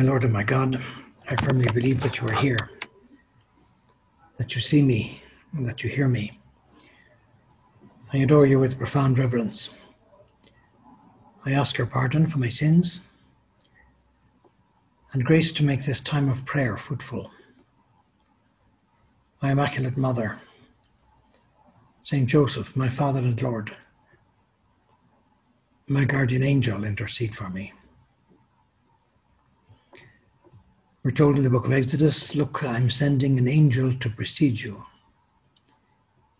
My Lord and my God, I firmly believe that you are here, that you see me, and that you hear me. I adore you with profound reverence. I ask your pardon for my sins and grace to make this time of prayer fruitful. My Immaculate Mother, Saint Joseph, my Father and Lord, my guardian angel, intercede for me. We're told in the book of Exodus Look, I'm sending an angel to precede you,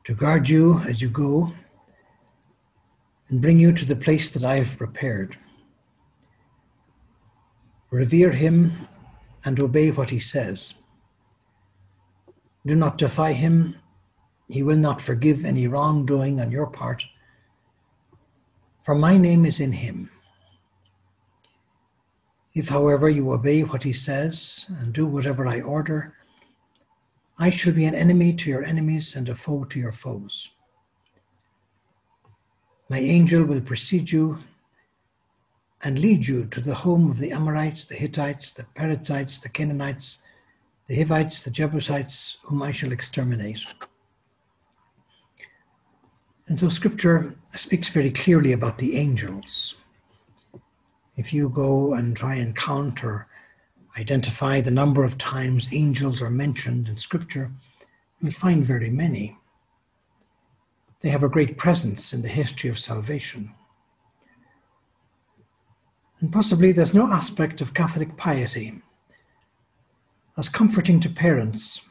to guard you as you go, and bring you to the place that I have prepared. Revere him and obey what he says. Do not defy him. He will not forgive any wrongdoing on your part, for my name is in him. If, however, you obey what he says and do whatever I order, I shall be an enemy to your enemies and a foe to your foes. My angel will precede you and lead you to the home of the Amorites, the Hittites, the Perizzites, the Canaanites, the Hivites, the Jebusites, whom I shall exterminate. And so scripture speaks very clearly about the angels if you go and try and count or identify the number of times angels are mentioned in Scripture, you'll find very many. They have a great presence in the history of salvation. And possibly there's no aspect of Catholic piety as comforting to parents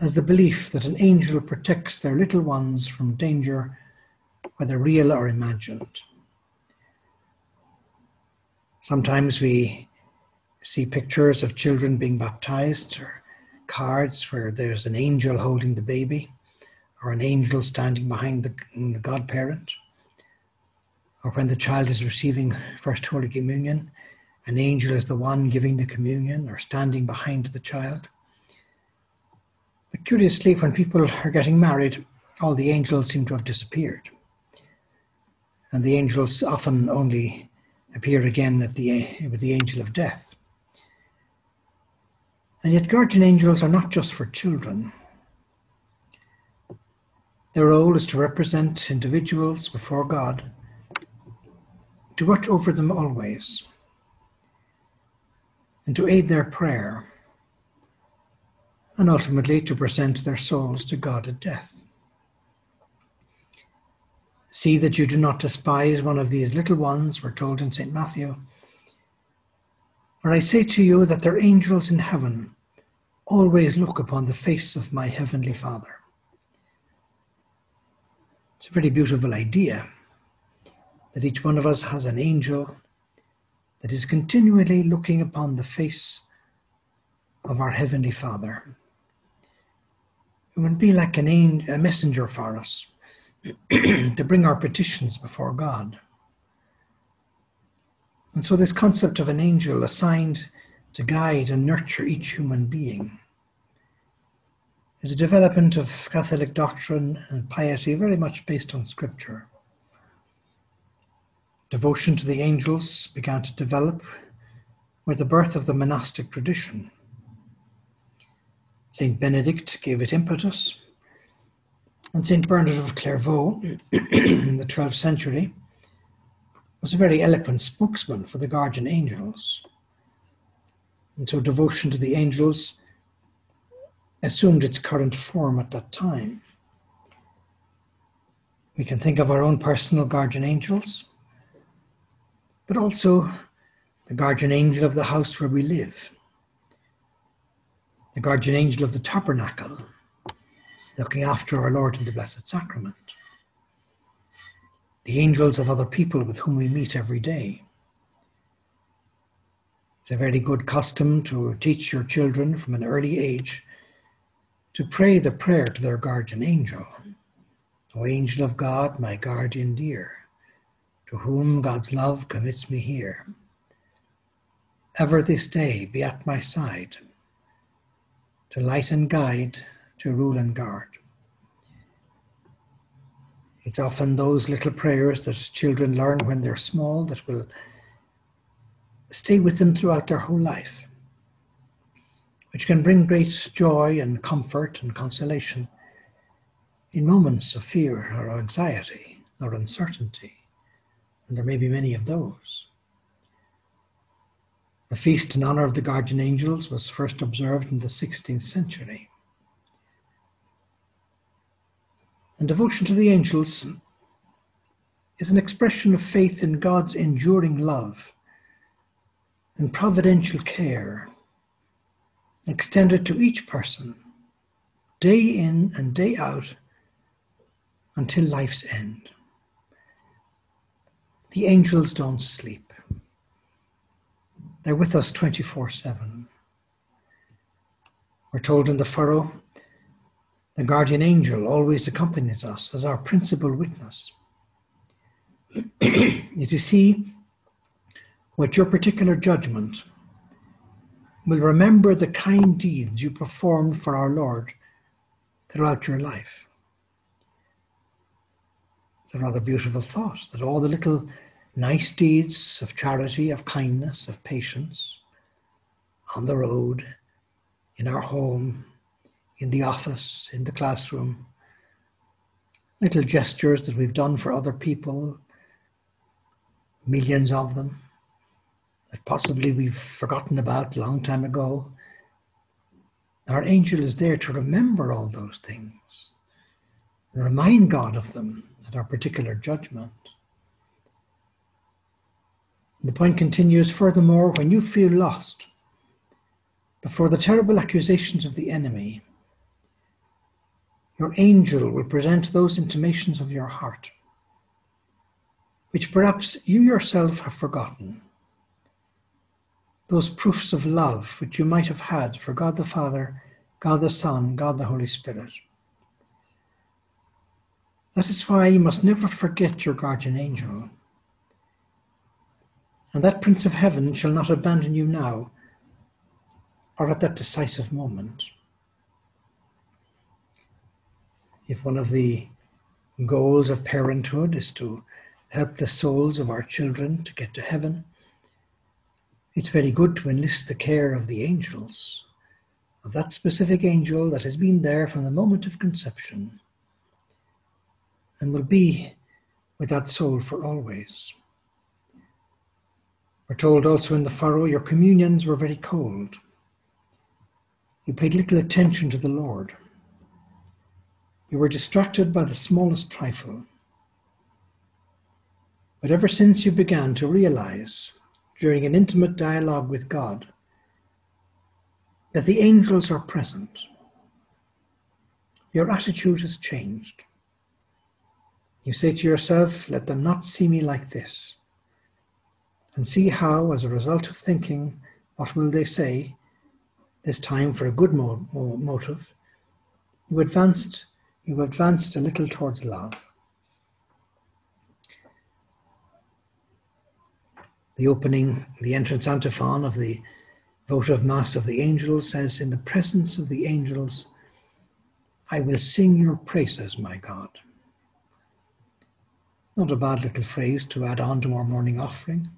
as the belief that an angel protects their little ones from danger, whether real or imagined. Sometimes we see pictures of children being baptized or cards where there's an angel holding the baby or an angel standing behind the, the godparent. Or when the child is receiving First Holy Communion, an angel is the one giving the communion or standing behind the child. But curiously, when people are getting married, all the angels seem to have disappeared. And the angels often only appear again at the, with the angel of death. And yet, guardian angels are not just for children. Their role is to represent individuals before God, to watch over them always, and to aid their prayer, and ultimately to present their souls to God at death. See that you do not despise one of these little ones, we're told in St. Matthew. For I say to you that their angels in heaven always look upon the face of my heavenly Father. It's a very beautiful idea that each one of us has an angel that is continually looking upon the face of our Heavenly Father. It would be like an angel, a messenger for us to bring our petitions before God. And so, this concept of an angel assigned to guide and nurture each human being is a development of Catholic doctrine and piety very much based on Scripture. Devotion to the angels began to develop with the birth of the monastic tradition. Saint Benedict gave it impetus, and St. Bernard of Clairvaux in the 12th century was a very eloquent spokesman for the guardian angels. And so devotion to the angels assumed its current form at that time. We can think of our own personal guardian angels, but also the guardian angel of the house where we live, the guardian angel of the tabernacle, looking after our Lord in the Blessed Sacrament. The angels of other people with whom we meet every day. It's a very good custom to teach your children from an early age to pray the prayer to their guardian angel. O angel of God, my guardian dear, to whom God's love commits me here. Ever this day be at my side, to light and guide to rule and guard. It's often those little prayers that children learn when they're small that will stay with them throughout their whole life, which can bring great joy and comfort and consolation in moments of fear or anxiety or uncertainty. And there may be many of those. The feast in honor of the guardian angels was first observed in the 16th century. And devotion to the angels is an expression of faith in God's enduring love and providential care extended to each person day in and day out until life's end. The angels don't sleep. They're with us 24 7. We're told in the furrow, the guardian angel always accompanies us as our principal witness. you see, what your particular judgment will remember the kind deeds you performed for our Lord throughout your life. It's a rather beautiful thought that all the little nice deeds of charity, of kindness, of patience on the road, in our home, in the office, in the classroom, little gestures that we've done for other people, millions of them, that possibly we've forgotten about a long time ago. Our angel is there to remember all those things remind God of them at our particular judgment. The point continues furthermore, when you feel lost before the terrible accusations of the enemy, your angel will present those intimations of your heart, which perhaps you yourself have forgotten. Those proofs of love which you might have had for God the Father, God the Son, God the Holy Spirit. That is why you must never forget your guardian angel. And that Prince of Heaven shall not abandon you now or at that decisive moment. If one of the goals of parenthood is to help the souls of our children to get to heaven, it's very good to enlist the care of the angels, of that specific angel that has been there from the moment of conception and will be with that soul for always. We're told also in the furrow, your communions were very cold. You paid little attention to the Lord. You were distracted by the smallest trifle. But ever since you began to realize, during an intimate dialogue with God, that the angels are present, your attitude has changed. You say to yourself, let them not see me like this. And see how, as a result of thinking, what will they say, this time for a good mo- mo- motive, you advanced, you advanced a little towards love. The opening, the entrance antiphon of the votive mass of the angels says, In the presence of the angels, I will sing your praises, my God. Not a bad little phrase to add on to our morning offering,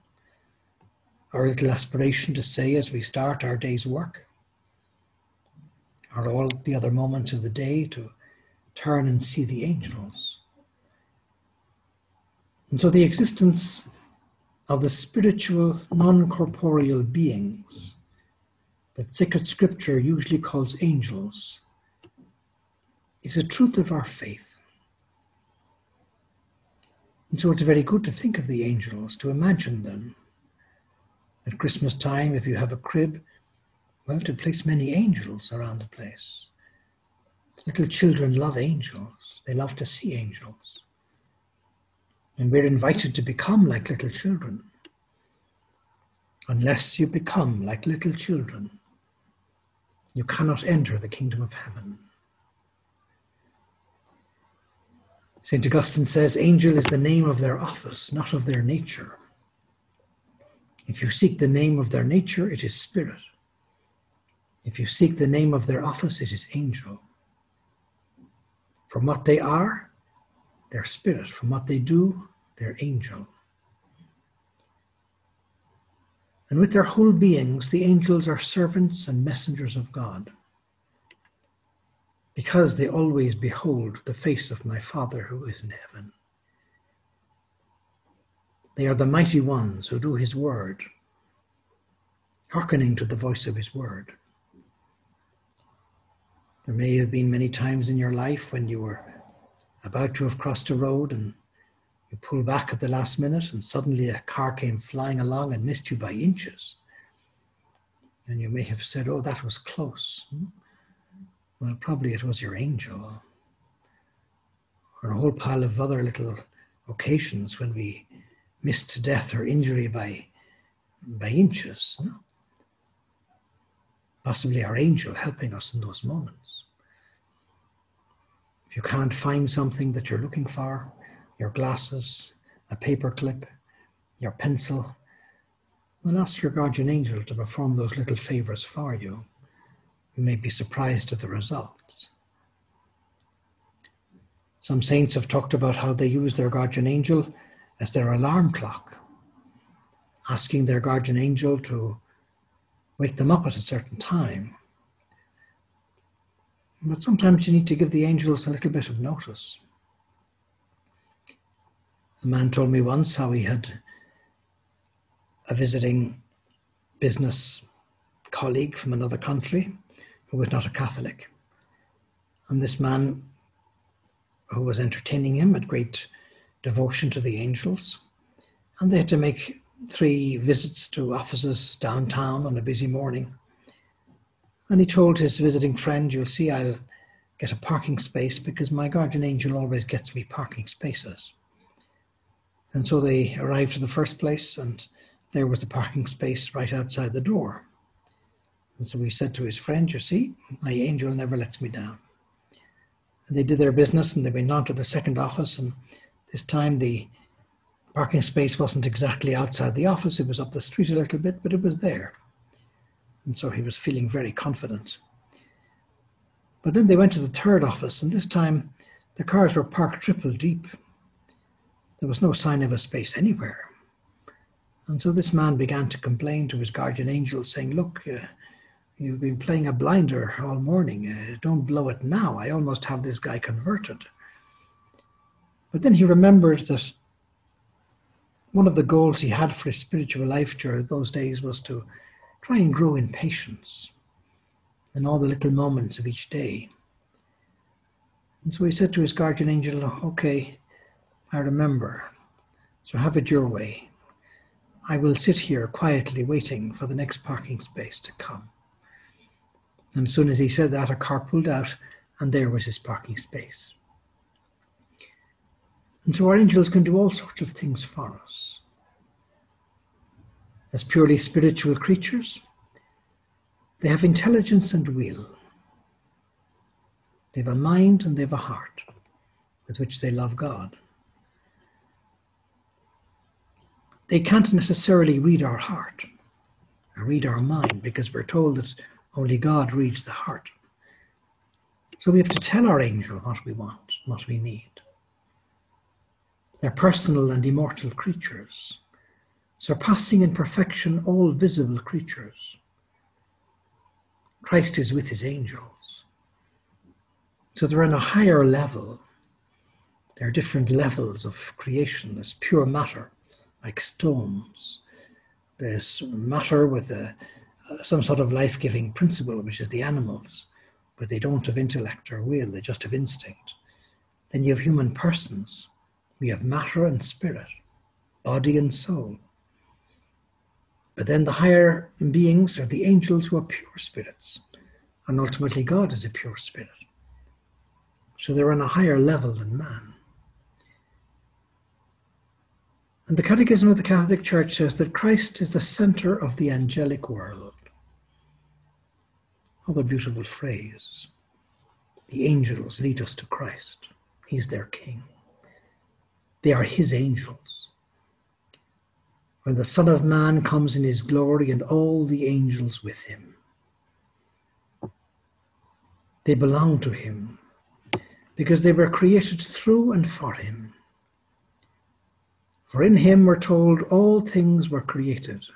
our little aspiration to say as we start our day's work, or all the other moments of the day to turn and see the angels. And so the existence of the spiritual, non corporeal beings that sacred scripture usually calls angels is a truth of our faith. And so it's very good to think of the angels, to imagine them. At Christmas time, if you have a crib, well, to place many angels around the place. Little children love angels, they love to see angels. And we're invited to become like little children. Unless you become like little children, you cannot enter the kingdom of heaven. St. Augustine says, Angel is the name of their office, not of their nature. If you seek the name of their nature, it is spirit. If you seek the name of their office, it is angel. From what they are, they're spirit. From what they do, they're angel. And with their whole beings, the angels are servants and messengers of God, because they always behold the face of my Father who is in heaven. They are the mighty ones who do his word, hearkening to the voice of his word. There may have been many times in your life when you were about to have crossed a road and you pulled back at the last minute and suddenly a car came flying along and missed you by inches. And you may have said, Oh, that was close. Hmm? Well, probably it was your angel. Or a whole pile of other little occasions when we missed death or injury by, by inches. Hmm? Possibly our angel helping us in those moments. If you can't find something that you're looking for, your glasses, a paper clip, your pencil, well, ask your guardian angel to perform those little favors for you. You may be surprised at the results. Some saints have talked about how they use their guardian angel as their alarm clock, asking their guardian angel to wake them up at a certain time. But sometimes you need to give the angels a little bit of notice. A man told me once how he had a visiting business colleague from another country who was not a Catholic. And this man who was entertaining him had great devotion to the angels. And they had to make three visits to offices downtown on a busy morning. And he told his visiting friend, You'll see, I'll get a parking space because my guardian angel always gets me parking spaces. And so they arrived to the first place, and there was the parking space right outside the door. And so he said to his friend, You see, my angel never lets me down. And they did their business and they went on to the second office, and this time the parking space wasn't exactly outside the office, it was up the street a little bit, but it was there. And so he was feeling very confident. But then they went to the third office, and this time the cars were parked triple deep. There was no sign of a space anywhere. And so this man began to complain to his guardian angel, saying, Look, uh, you've been playing a blinder all morning. Uh, don't blow it now. I almost have this guy converted. But then he remembered that one of the goals he had for his spiritual life during those days was to try and grow in patience in all the little moments of each day. And so he said to his guardian angel, Okay, I remember. So have it your way. I will sit here quietly waiting for the next parking space to come. And as soon as he said that, a car pulled out, and there was his parking space. And so our angels can do all sorts of things for us. As purely spiritual creatures, they have intelligence and will. They have a mind and they have a heart with which they love God. They can't necessarily read our heart or read our mind because we're told that only God reads the heart. So we have to tell our angel what we want, what we need. They're personal and immortal creatures, surpassing in perfection all visible creatures. Christ is with his angels. So they're on a higher level. There are different levels of creation. There's pure matter, like stones. There's matter with a, some sort of life giving principle, which is the animals, but they don't have intellect or will, they just have instinct. Then you have human persons we have matter and spirit, body and soul. But then the higher beings are the angels who are pure spirits. And ultimately, God is a pure spirit. So they're on a higher level than man. And the Catechism of the Catholic Church says that Christ is the center of the angelic world. What a beautiful phrase. The angels lead us to Christ, He's their King. They are his angels. When the Son of Man comes in his glory and all the angels with him, they belong to him because they were created through and for him. For in him, we're told, all things were created,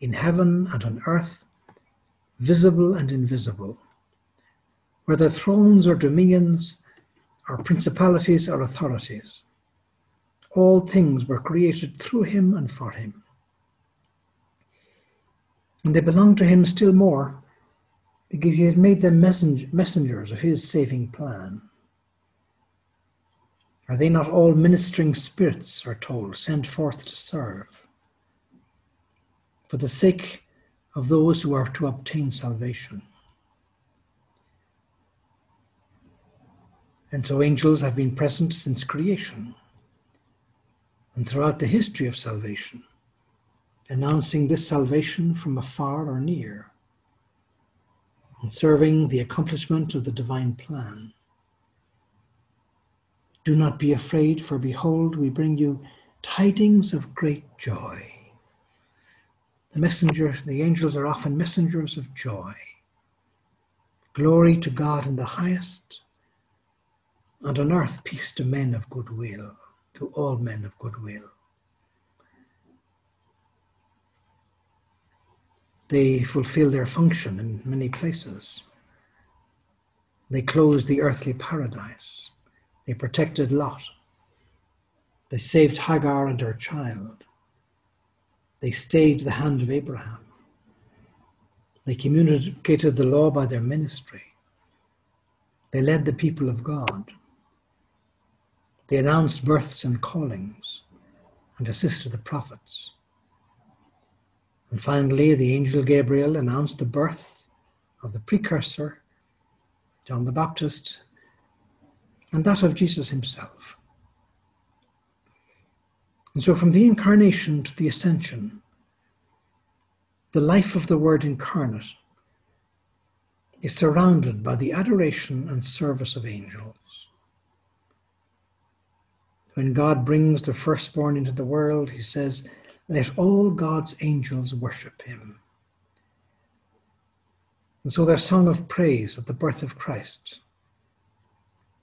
in heaven and on earth, visible and invisible, whether thrones or dominions, or principalities or authorities. All things were created through him and for him. And they belong to him still more because he has made them messengers of his saving plan. Are they not all ministering spirits, are told, sent forth to serve? For the sake of those who are to obtain salvation. And so angels have been present since creation and throughout the history of salvation, announcing this salvation from afar or near, and serving the accomplishment of the divine plan. Do not be afraid, for behold, we bring you tidings of great joy. The messenger, the angels are often messengers of joy. Glory to God in the highest, and on earth peace to men of good will, to all men of good will. They fulfill their function in many places. They closed the earthly paradise. They protected Lot. They saved Hagar and her child. They stayed the hand of Abraham. They communicated the law by their ministry. They led the people of God. They announced births and callings and assisted the prophets. And finally, the angel Gabriel announced the birth of the precursor, John the Baptist, and that of Jesus himself. And so, from the incarnation to the ascension, the life of the Word incarnate is surrounded by the adoration and service of angels. When God brings the firstborn into the world, he says, Let all God's angels worship him. And so their song of praise at the birth of Christ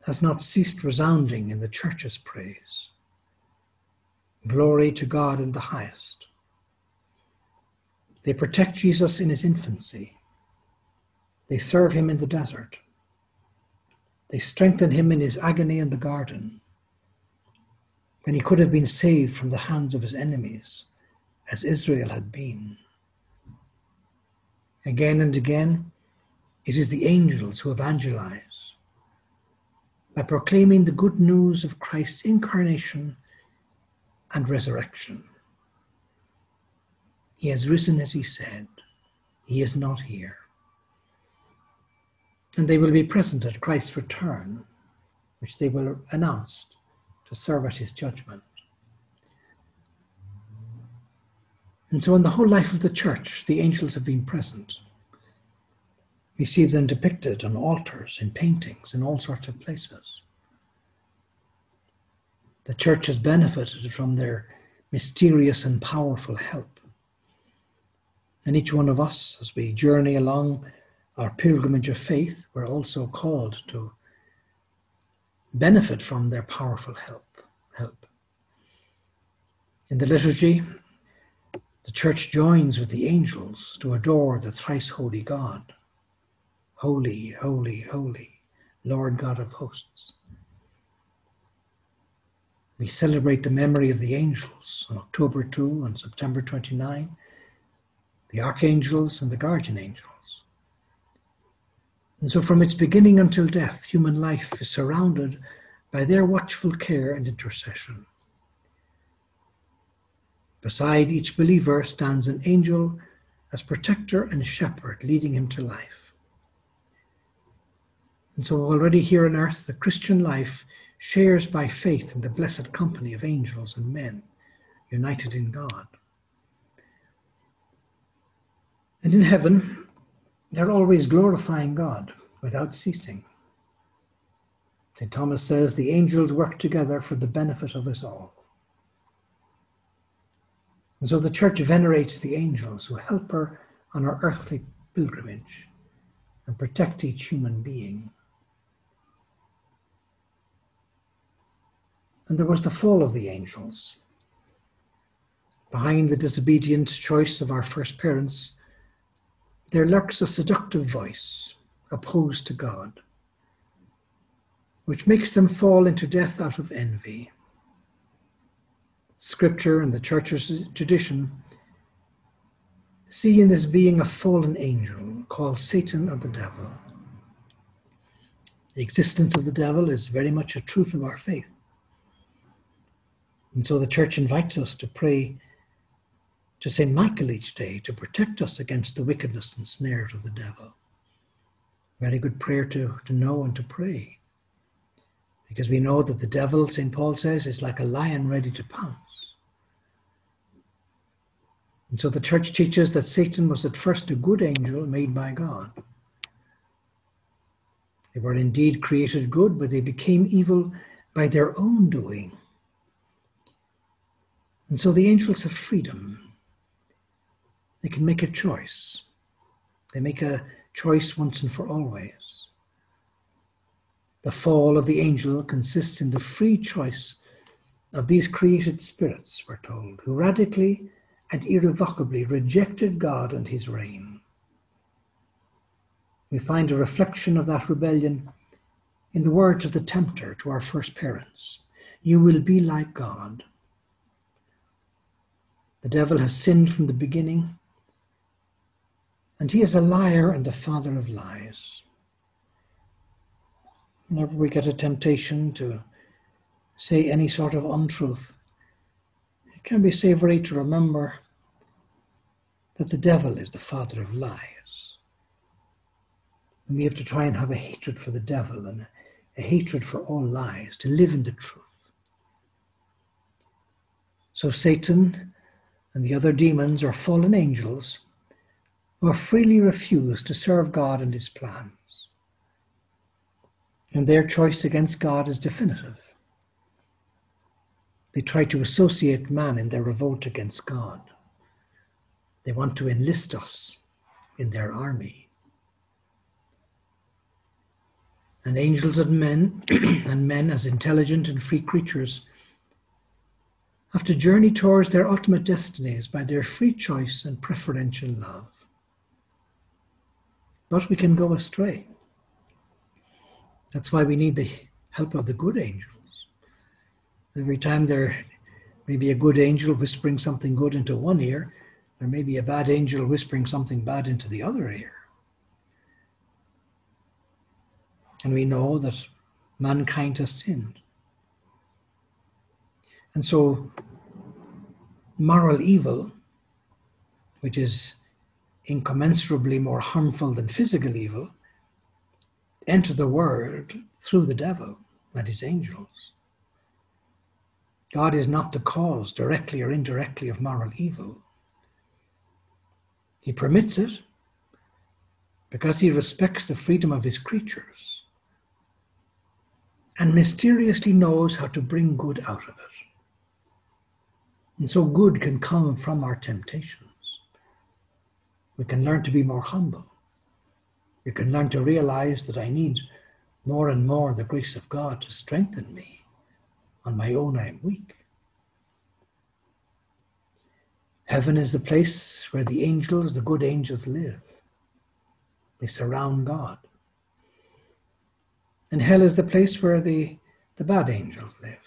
has not ceased resounding in the church's praise. Glory to God in the highest. They protect Jesus in his infancy. They serve him in the desert. They strengthen him in his agony in the garden, when he could have been saved from the hands of his enemies, as Israel had been. Again and again, it is the angels who evangelize by proclaiming the good news of Christ's incarnation and resurrection. He has risen as he said. He is not here. And they will be present at Christ's return, which they will announce to serve at his judgment. And so, in the whole life of the church, the angels have been present. We see them depicted on altars, in paintings, in all sorts of places. The church has benefited from their mysterious and powerful help. And each one of us, as we journey along our pilgrimage of faith, we're also called to benefit from their powerful help. help. In the liturgy, the church joins with the angels to adore the thrice holy God. Holy, holy, holy, Lord God of hosts. We celebrate the memory of the angels on October 2 and September 29, the archangels and the guardian angels. And so, from its beginning until death, human life is surrounded by their watchful care and intercession. Beside each believer stands an angel as protector and shepherd, leading him to life. And so, already here on earth, the Christian life shares by faith in the blessed company of angels and men united in God. And in heaven, they're always glorifying God without ceasing. St. Thomas says the angels work together for the benefit of us all. And so the church venerates the angels who help her on her earthly pilgrimage and protect each human being. And there was the fall of the angels. behind the disobedient choice of our first parents, there lurks a seductive voice opposed to God, which makes them fall into death out of envy. Scripture and the church's tradition see in this being a fallen angel called Satan or the devil. The existence of the devil is very much a truth of our faith. And so the church invites us to pray to St. Michael each day to protect us against the wickedness and snares of the devil. Very good prayer to, to know and to pray. Because we know that the devil, St. Paul says, is like a lion ready to pounce. And so the church teaches that Satan was at first a good angel made by God. They were indeed created good, but they became evil by their own doing. And so the angels have freedom. They can make a choice. They make a choice once and for always. The fall of the angel consists in the free choice of these created spirits, we're told, who radically and irrevocably rejected God and his reign. We find a reflection of that rebellion in the words of the tempter to our first parents You will be like God. The devil has sinned from the beginning, and he is a liar and the father of lies. Whenever we get a temptation to say any sort of untruth, it can be savory to remember that the devil is the father of lies. And we have to try and have a hatred for the devil and a, hatred for all lies, to live in the truth. So Satan and the other demons are fallen angels have freely refused to serve God and his plans. And their choice against God is definitive. They try to associate man in their revolt against God. They want to enlist us in their army. And angels and men, and men as intelligent and free creatures, have to journey towards their ultimate destinies by their free choice and preferential love. But we can go astray. That's why we need the help of the good angels. Every time there may be a good angel whispering something good into one ear, there may be a bad angel whispering something bad into the other ear. And we know that mankind has sinned. And so, moral evil, which is incommensurably more harmful than physical evil, enter the world through the devil and his angels. God is not the cause, directly or indirectly, of moral evil. He permits it because he respects the freedom of his creatures and mysteriously knows how to bring good out of it. And so good can come from our temptations. We can learn to be more humble. We can learn to realize that I need more and more the grace of God to strengthen me. On my own, I am weak. Heaven is the place where the angels, the good angels, live. They surround God. And hell is the place where the, the bad angels live.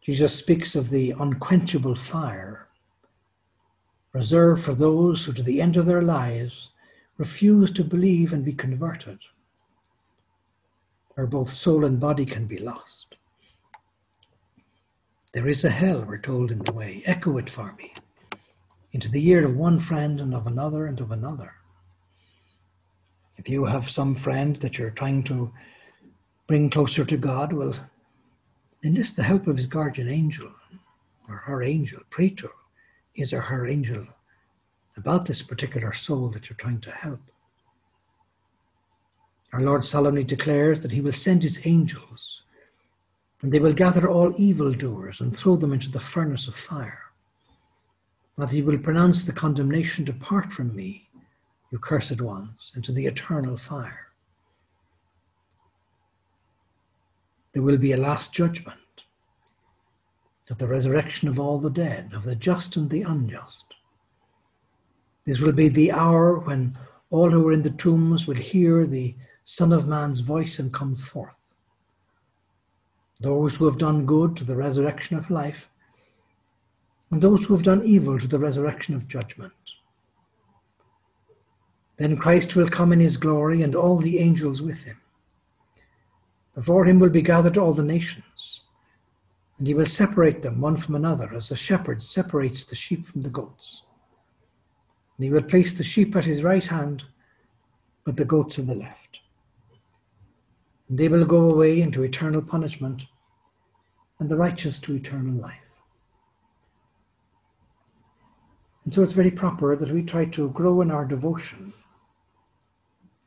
Jesus speaks of the unquenchable fire reserved for those who, to the end of their lives, refuse to believe and be converted, where both soul and body can be lost. There is a hell, we're told in the way. Echo it for me into the ear of one friend and of another and of another. If you have some friend that you're trying to bring closer to God, well, enlist the help of his guardian angel or her angel. Pray to his or her angel about this particular soul that you're trying to help. Our Lord solemnly declares that he will send his angels and they will gather all evildoers and throw them into the furnace of fire. That he will pronounce the condemnation, Depart from me, you cursed ones, into the eternal fire. There will be a last judgment. Of the resurrection of all the dead, of the just and the unjust. This will be the hour when all who are in the tombs will hear the Son of Man's voice and come forth. Those who have done good to the resurrection of life, and those who have done evil to the resurrection of judgment. Then Christ will come in his glory and all the angels with him. Before him will be gathered all the nations, and he will separate them one from another as a shepherd separates the sheep from the goats. And he will place the sheep at his right hand, but the goats on the left. And they will go away into eternal punishment, and the righteous to eternal life. And so it's very proper that we try to grow in our devotion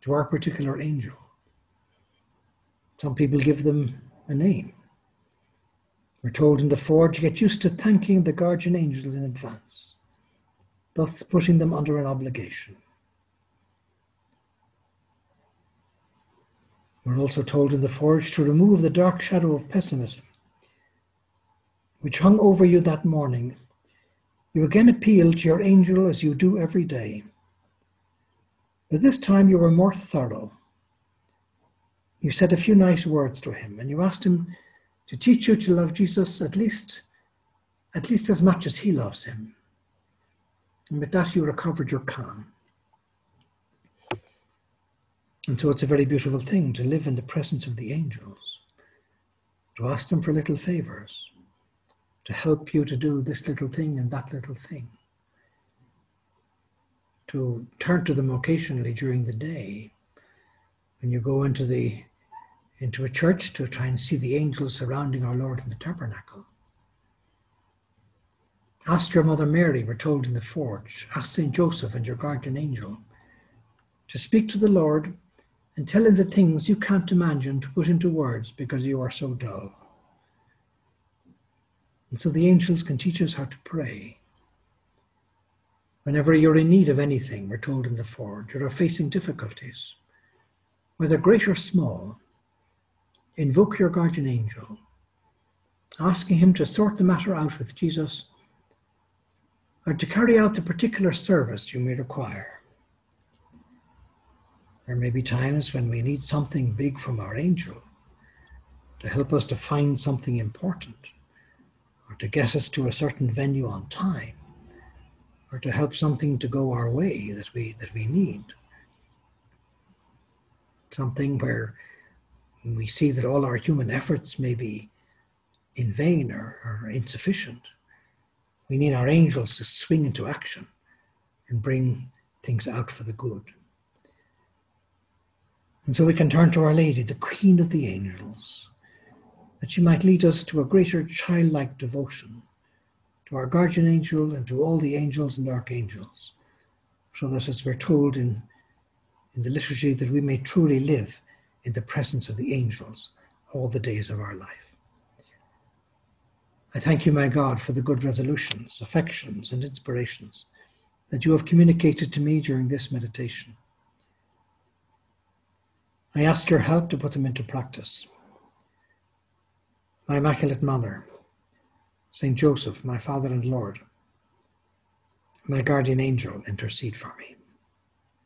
to our particular angel. Some people give them a name. We're told in the Forge, to get used to thanking the guardian angels in advance, thus putting them under an obligation. We're also told in the Forge to remove the dark shadow of pessimism, which hung over you that morning. You again appeal to your angel as you do every day. But this time you were more thorough you said a few nice words to him and you asked him to teach you to love Jesus at least at least as much as he loves him. And with that you recovered your calm. And so it's a very beautiful thing to live in the presence of the angels, to ask them for little favors, to help you to do this little thing and that little thing, to turn to them occasionally during the day when you go into the into a church to try and see the angels surrounding our Lord in the tabernacle. Ask your Mother Mary, we're told in the forge. Ask St. Joseph and your guardian angel to speak to the Lord and tell him the things you can't imagine to put into words because you are so dull. And so the angels can teach us how to pray. Whenever you're in need of anything, we're told in the forge, you are facing difficulties, whether great or small, invoke your guardian angel, asking him to sort the matter out with Jesus or to carry out the particular service you may require. There may be times when we need something big from our angel to help us to find something important or to get us to a certain venue on time or to help something to go our way that we that we need something where we see that all our human efforts may be in vain or, or insufficient. We need our angels to swing into action and bring things out for the good. And so we can turn to Our Lady, the Queen of the Angels, that she might lead us to a greater childlike devotion to our guardian angel and to all the angels and archangels, so that as we're told in, in the liturgy, that we may truly live in the presence of the angels all the days of our life. I thank you, my God, for the good resolutions, affections, and inspirations that you have communicated to me during this meditation. I ask your help to put them into practice. My Immaculate Mother, Saint Joseph, my Father and Lord, my guardian angel, intercede for me.